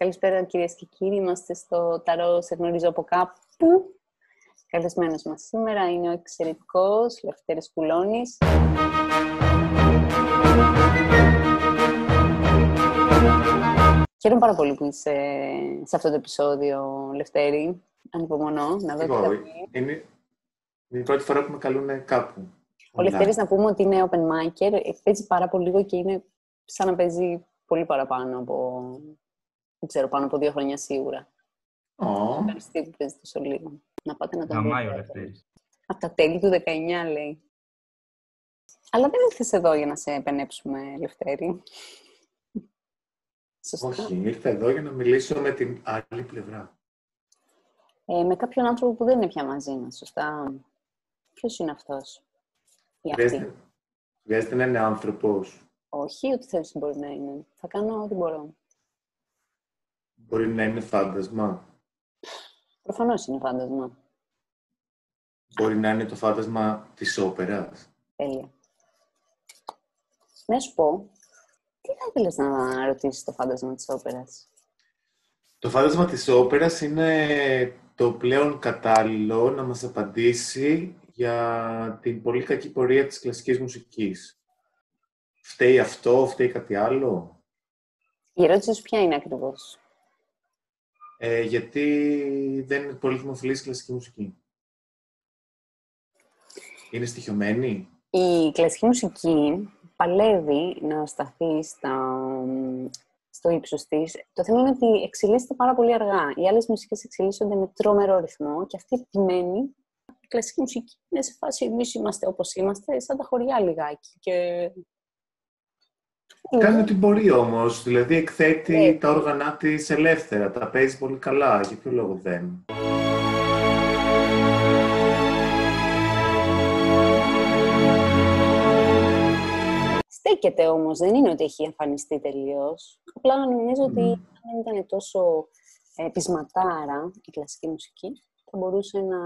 Καλησπέρα κυρίες και κύριοι, είμαστε στο Ταρό «Σε γνωρίζω από κάπου». Καλεσμένος μας σήμερα είναι ο εξαιρετικός Λευτέρης Κουλώνης. Χαίρομαι πάρα πολύ που είσαι σε αυτό το επεισόδιο, Λευτέρη. Ανυπομονώ να δω τι θα Είναι η πρώτη φορά που με καλούν κάπου. Ο Λευτέρης να πούμε ότι είναι open micer, παίζει πάρα πολύ λίγο και είναι σαν να παίζει πολύ παραπάνω από, δεν ξέρω, πάνω από δύο χρόνια σίγουρα. Oh. Ευχαριστή που παίζεις τόσο λίγο. Να πάτε να το δείτε. Αμάει ο Λευτέρης. Από τα τέλη του 19 λέει. Αλλά δεν ήρθες εδώ για να σε επενέψουμε, Λευτέρη. Σωστά. Όχι, ήρθε εδώ για να μιλήσω με την άλλη πλευρά. Ε, με κάποιον άνθρωπο που δεν είναι πια μαζί μας, σωστά. Ποιος είναι αυτός; Χρειάζεται να είναι άνθρωπος. Όχι, ό,τι θέλεις μπορεί να είναι. Θα κάνω ό,τι μπορώ. Μπορεί να είναι φάντασμα. Προφανώς είναι φάντασμα. Μπορεί να είναι το φάντασμα της όπερας. Τέλεια. Να σου πω, τι θα ήθελες να ρωτήσεις το φάντασμα της όπερας; Το φάντασμα της όπερας είναι το πλέον κατάλληλο να μας απαντήσει για την πολύ κακή πορεία της κλασικής μουσικής. Φταίει αυτό, φταίει κάτι άλλο; Η ερώτηση σου ποια είναι ακριβώς; Ε, γιατί δεν είναι πολύ δημοφιλής η κλασική μουσική. Είναι στοιχειωμένη; Η κλασική μουσική παλεύει να σταθεί στα, στο ύψος της. Το θέμα είναι ότι εξελίσσεται πάρα πολύ αργά. Οι άλλες μουσικές εξελίσσονται με τρόμερο ρυθμό και αυτή επιμένει. Η κλασική μουσική είναι σε φάση εμείς είμαστε όπως είμαστε, σαν τα χωριά λιγάκι. Και Κάνει ό,τι μπορεί όμως. Δηλαδή εκθέτει ναι. τα όργανα της ελεύθερα. Τα παίζει πολύ καλά. Για ποιο λόγο δεν. Στέκεται όμως, δεν είναι ότι έχει εμφανιστεί τελείως. Απλά νομίζω ότι αν δεν ήταν τόσο ε, πεισματάρα η κλασική μουσική, θα μπορούσε να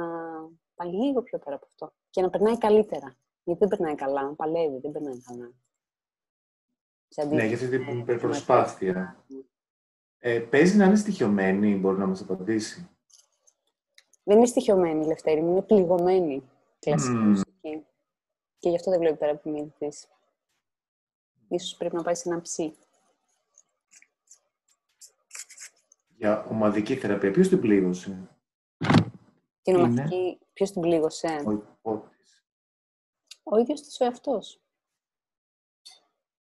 πάει λίγο πιο πέρα από αυτό και να περνάει καλύτερα. Γιατί δεν περνάει καλά, παλεύει, δεν περνάει καλά. Ναι, για αυτή την υπερπροσπάθεια. Ε, παίζει να είναι στοιχειωμένη, μπορεί να μας απαντήσει. Δεν είναι στοιχειωμένη, Λευτέρη μου, είναι πληγωμένη κλασική μουσική. Και γι' αυτό δεν βλέπει πέρα από τη της. Ίσως πρέπει να πάει σε ένα ψή. Για ομαδική θεραπεία, ποιος την πλήγωσε; Την ομαδική, ποιος την πλήγωσε; Ο υπότης. Ο ίδιος της ο εαυτός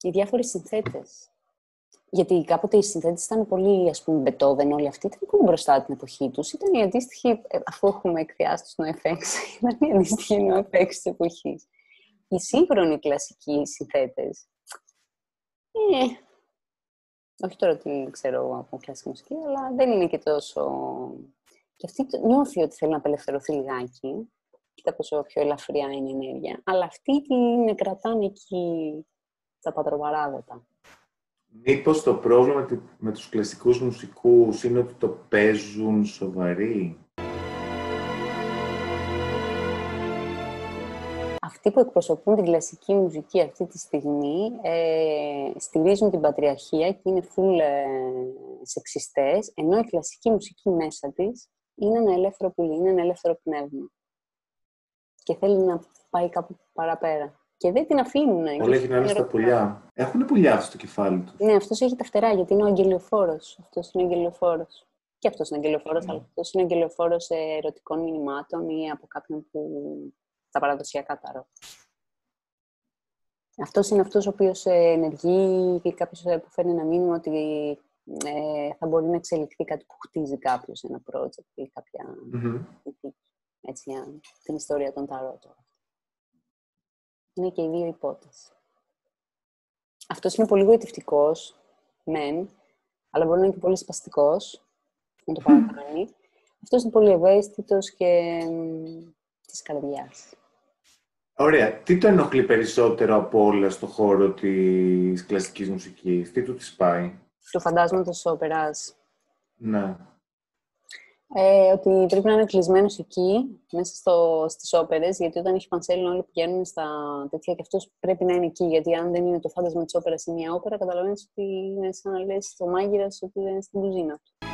οι διάφοροι συνθέτες. Γιατί κάποτε οι συνθέτες ήταν πολύ, ας πούμε, Μπετόβεν όλοι αυτοί, ήταν πολύ μπροστά την εποχή τους. Ήταν η αντίστοιχη, ε, αφού έχουμε εκδιάσει τους NoFX, ήταν η αντίστοιχη NoFX της εποχής. Οι σύγχρονοι κλασικοί συνθέτες, ε, όχι τώρα ότι ξέρω από κλασική μουσική, αλλά δεν είναι και τόσο... Και αυτή νιώθει ότι θέλει να απελευθερωθεί λιγάκι. Κοίτα πόσο πιο ελαφριά είναι η ενέργεια. Αλλά αυτοί την κρατάνε εκεί τα πατροπαράγωτα. Μήπως το πρόβλημα με τους κλασικούς μουσικούς είναι ότι το παίζουν σοβαροί; Αυτοί που εκπροσωπούν την κλασική μουσική αυτή τη στιγμή ε, στηρίζουν την πατριαρχία και είναι full ε, σεξιστές, ενώ η κλασική μουσική μέσα της είναι ένα ελεύθερο πουλί, είναι ένα ελεύθερο πνεύμα. Και θέλει να πάει κάπου παραπέρα. Και δεν την αφήνουν. Όλα έχει να είναι στα πουλιά. Έχουν πουλιά στο κεφάλι τους. Ναι, αυτός έχει τα φτερά γιατί είναι ο αγγελιοφόρος. Αυτός είναι ο αγγελιοφόρος. Και αυτός είναι αγγελιοφόρος, mm. αλλά αυτός είναι αγγελιοφόρος ερωτικών μηνυμάτων ή από κάποιον που. τα παραδοσιακά ταρό. Αυτός είναι αυτός ο οποίος ενεργεί και κάποιος που φέρνει ένα μήνυμα ότι ε, θα μπορεί να εξελιχθεί κάτι που χτίζει κάποιος, ένα project ή κάποια. Mm-hmm. Έτσι, για την ιστορία των ταρό τώρα. Είναι και οι δύο υπότες. Αυτός είναι πολύ γοητευτικός, μεν, αλλά μπορεί να είναι και πολύ σπαστικός, να το παρακάνει. Αυτός είναι πολύ ευαίσθητος και της καρδιάς. Ωραία. Τι το ενοχλεί περισσότερο από όλα στο χώρο της κλασικής μουσικής, τι του της πάει; Του φαντάσματος όπερας. Ναι. Ε, ότι πρέπει να είναι κλεισμένος εκεί, μέσα στο, στις όπερες, γιατί όταν έχει πανσέλινο όλοι πηγαίνουν στα τέτοια και αυτός πρέπει να είναι εκεί, γιατί αν δεν είναι το φάντασμα της όπερας σε μια όπερα, καταλαβαίνεις ότι είναι σαν να λες το μάγειρας ότι δεν είναι στην κουζίνα του.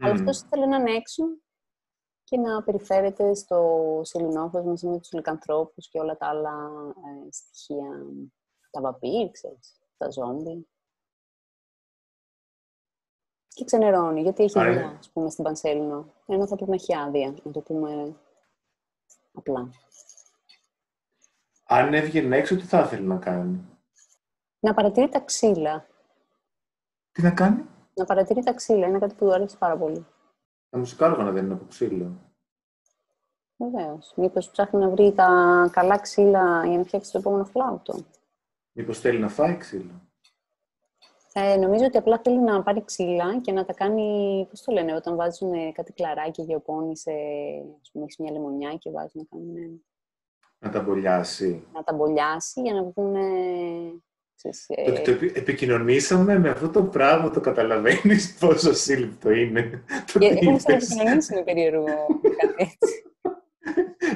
Αλλά αυτός ήθελε να είναι έξω και να περιφέρεται στο σελινόφος μαζί με τους λικανθρώπους και όλα τα άλλα ε, στοιχεία, τα βαπύρ, ξέρεις, τα ζόμπι. Και ξενερώνει, γιατί έχει δουλειά, ας πούμε, στην Πανσέλινο. Ενώ θα πρέπει να έχει άδεια, να το πούμε απλά. Αν έβγαινε έξω, τι θα ήθελε να κάνει; Να παρατηρεί τα ξύλα. Τι να κάνει; Να παρατηρεί τα ξύλα. Είναι κάτι που του αρέσει πάρα πολύ. Τα μουσικάλογα δεν είναι από ξύλο. Βεβαίως. Μήπως ψάχνει να βρει τα καλά ξύλα για να φτιάξει το επόμενο φλάουτο. Μήπως θέλει να φάει ξύλο. Ε, νομίζω ότι απλά θέλει να πάρει ξύλα και να τα κάνει, πώς το λένε, όταν βάζουν κάτι κλαράκι γεωπόνι σε, ας πούμε, μια λεμονιά και βάζουν να κάνουν... Να τα μπολιάσει. Να τα μπολιάσει για να βγουν το ότι το επικοινωνήσαμε με αυτό το πράγμα, το καταλαβαίνεις πόσο σύλληπτο είναι. Γιατί έχουμε επικοινωνήσει με περίεργο κάτι έτσι.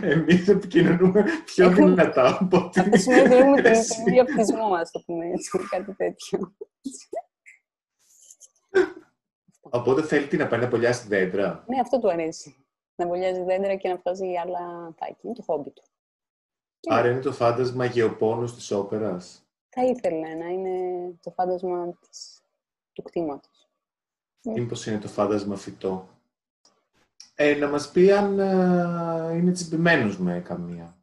Εμείς επικοινωνούμε πιο δυνατά από ότι Αυτό σημαίνει ότι έχουμε τον ίδιο αυτισμό μας, το πούμε έτσι, κάτι τέτοιο. Οπότε θέλει να πάει να πολιάσει δέντρα. Ναι, αυτό του αρέσει. Να πολιάζει δέντρα και να βγάζει άλλα τάκι. Είναι το χόμπι του. Άρα είναι το φάντασμα γεωπόνος της όπερας θα ήθελε να είναι το φάντασμα της, του κτήματος. Ναι. Μήπως είναι το φάντασμα φυτό. Ε, να μας πει αν ε, είναι τσιμπημένος με καμία.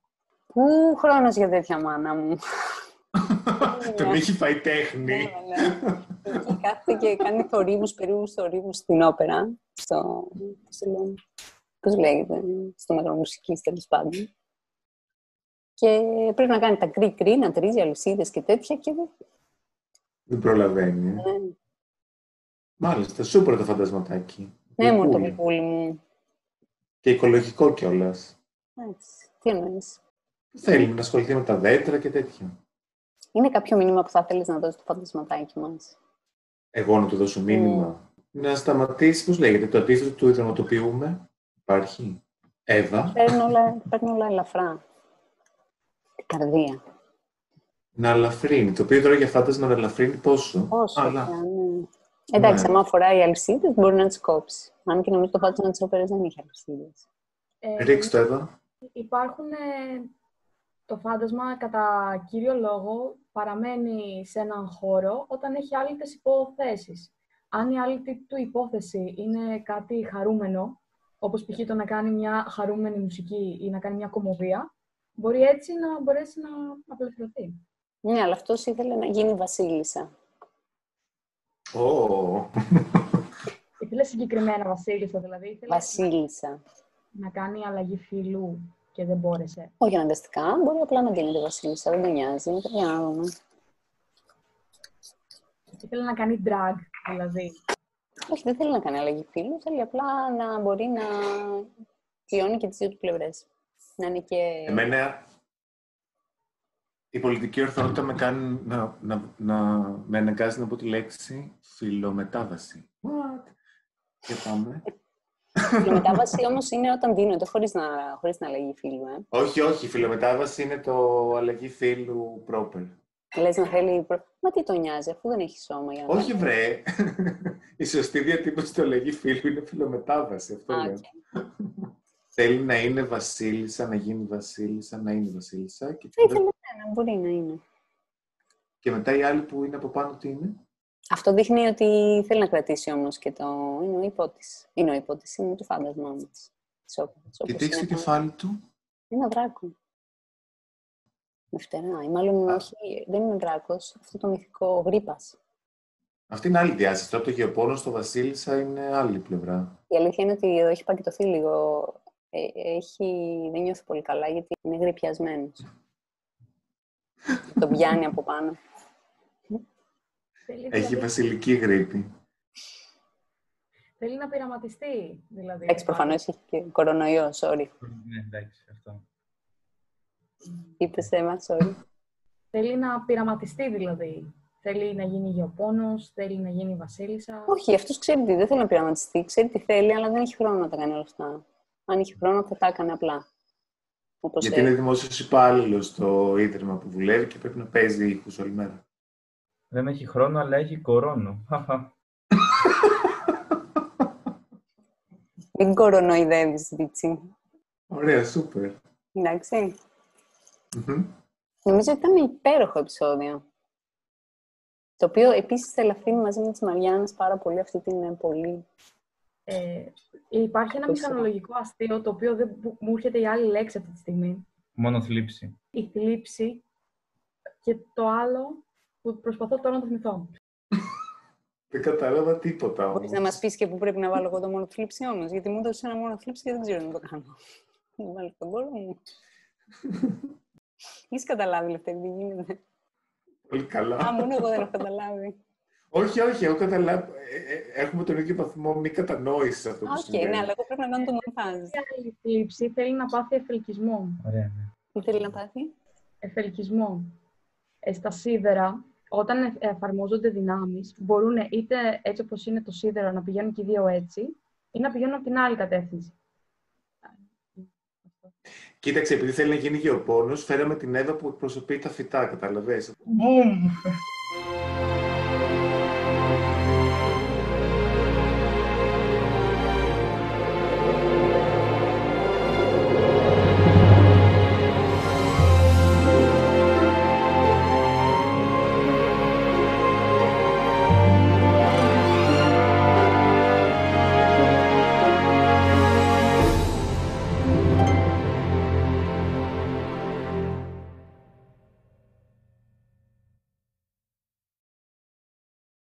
Πού χρόνος για τέτοια μάνα μου. Τον έχει φάει τέχνη. Ναι, ναι. Εκεί κάθεται και κάνει θορύβους, περίπου θορύβους στην όπερα. Στο, πώς λέγεται, στο μετρομουσικής τέλος πάντων. Και πρέπει να κάνει τα κρύ-κρύ, να τρίζει αλυσίδες και τέτοια και δεν. Δεν προλαβαίνει. Ε. Ναι. Μάλιστα, σούπερ το φαντασματάκι. Ναι, μου το πουλί μου. Και οικολογικό κιόλας. Έτσι. Τι εννοείς. Θέλει να ασχοληθεί με τα δέντρα και τέτοια. Είναι κάποιο μήνυμα που θα θέλεις να δώσεις το φαντασματάκι μας; Εγώ να του δώσω μήνυμα. Mm. Να σταματήσει, πώς λέγεται, το αντίθετο του ιδρυματοποιούμε. Υπάρχει. Εύα. Παίρνω όλα, όλα ελαφρά καρδία. Να ελαφρύνει. Το οποίο τώρα για φάντασμα να ελαφρύνει πόσο; Πόσο, Αλλά... ναι. Εντάξει, ναι. άμα φοράει αλυσίδες, μπορεί να τις κόψει. Αν και νομίζω το φάντασμα της όπερας δεν έχει αλυσίδες. Ε, Ρίξτε το εδώ. Υπάρχουν ε, το φάντασμα κατά κύριο λόγο παραμένει σε έναν χώρο όταν έχει άλυτες υποθέσεις. Αν η άλυτη του υπόθεση είναι κάτι χαρούμενο, όπως π.χ. το να κάνει μια χαρούμενη μουσική ή να κάνει μια κομμωδία, μπορεί έτσι να μπορέσει να απελευθερωθεί. Ναι, αλλά αυτός ήθελε να γίνει βασίλισσα. Oh. Ήθελε συγκεκριμένα βασίλισσα, δηλαδή. Ήθελε βασίλισσα. Να κάνει αλλαγή φίλου και δεν μπόρεσε. Όχι αναγκαστικά, μπορεί απλά να γίνεται βασίλισσα, δεν τον νοιάζει. Για να δούμε. Ήθελε να κάνει drag, δηλαδή. Όχι, δεν θέλει να κάνει αλλαγή φίλου, θέλει απλά να μπορεί να βιώνει και τις δύο του πλευρές να είναι και... Εμένα η πολιτική ορθότητα με κάνει να, να, να με αναγκάζει να πω τη λέξη φιλομετάβαση. What? Και πάμε. Φιλομετάβαση όμως είναι όταν δίνονται, χωρίς να, χωρίς να αλλαγή φίλου, ε. Όχι, όχι. Η φιλομετάβαση είναι το αλλαγή φίλου proper. Λες να θέλει... Μα τι τον νοιάζει, αφού δεν έχει σώμα για να Όχι, βρε. η σωστή διατύπωση του αλλαγή φίλου είναι φιλομετάβαση. Αυτό λέω. Θέλει να είναι βασίλισσα, να γίνει βασίλισσα, να είναι βασίλισσα. Και Θα ήθελε να μπορεί να είναι. Και μετά η άλλη που είναι από πάνω τι είναι; Αυτό δείχνει ότι θέλει να κρατήσει όμως και το... Είναι ο υπότης. Είναι ο υπότης, είναι το φάντασμά μας. Και τι έχει στο κεφάλι του; Ένα δράκο. Με φτερά. Ή μάλλον όχι, δεν είναι δράκος. Αυτό το μυθικό γρήπας. Αυτή είναι άλλη διάσταση. Τώρα το γεωπόνος στο Βασίλισσα είναι άλλη πλευρά. Η αλήθεια είναι ότι εδώ έχει πακετωθεί λίγο ε, έχει, δεν νιώθει πολύ καλά γιατί είναι γρυπιασμένος. το πιάνει από πάνω. Έχει βασιλική γρήπη. Θέλει να πειραματιστεί, δηλαδή. Εντάξει, προφανώς έχει και κορονοϊό, sorry. Ναι, εντάξει, αυτό. Είπε αίμα, sorry. Θέλει να πειραματιστεί δηλαδή. Θέλει να γίνει γεωπόνος, θέλει να γίνει βασίλισσα. Όχι, αυτός ξέρει τι, δεν θέλει να πειραματιστεί. Ξέρει τι θέλει, αλλά δεν έχει χρόνο να τα κάνει όλα αυτά. Αν είχε χρόνο, θα τα έκανε απλά. Όπως Γιατί είναι δημόσιος υπάλληλος στο ίδρυμα που δουλεύει και πρέπει να παίζει ήχους όλη μέρα. Δεν έχει χρόνο, αλλά έχει κορώνο. Χαχα. Μην κορονοϊδεύεις, Βίτσι. Ωραία, σούπερ. Εντάξει. Μμμ. Νομίζω ότι ήταν υπέροχο επεισόδιο. Το οποίο επίσης θα ελαφρύνει μαζί με τις Μαριάννες πάρα πολύ αυτή την ε, πολύ... Ε, υπάρχει ένα Πώς θα- μηχανολογικό αστείο, το οποίο δεν μου- μου έρχεται η άλλη λέξη αυτή τη στιγμή. Μόνο θλίψη. Η θλίψη και το άλλο που προσπαθώ τώρα να το θυμηθώ. Δεν κατάλαβα τίποτα όμως. Μπορείς να μας πεις και πού πρέπει να βάλω εγώ το μόνο θλίψη όμως, γιατί μου έδωσε ένα μόνο θλίψη και δεν ξέρω να το κάνω. Να βάλω τον κόρο μου. Έχεις καταλάβει, Λευτέρη, τι γίνεται. Πολύ καλά. Α, μόνο εγώ δεν έχω καταλάβει. Όχι, όχι, έχω καταλάβει. Ε, ε, έχουμε τον ίδιο βαθμό μη κατανόησης αυτό που Α, Οκ, συμβαίνει. ναι, αλλά εγώ πρέπει να κάνω το μοντάζ. Η άλλη θλίψη θέλει να πάθει εφελκισμό. Ωραία, ναι. Τι θέλει να πάθει; εφελκισμό. Ε, στα σίδερα, όταν ε- εφαρμόζονται δυνάμεις, μπορούν είτε έτσι όπως είναι το σίδερο να πηγαίνουν και οι δύο έτσι, ή να πηγαίνουν από την άλλη κατεύθυνση. Κοίταξε, επειδή θέλει να γίνει γεωπόνος, φέραμε την Εύα που εκπροσωπεί τα φυτά, καταλαβες. Μπουμ!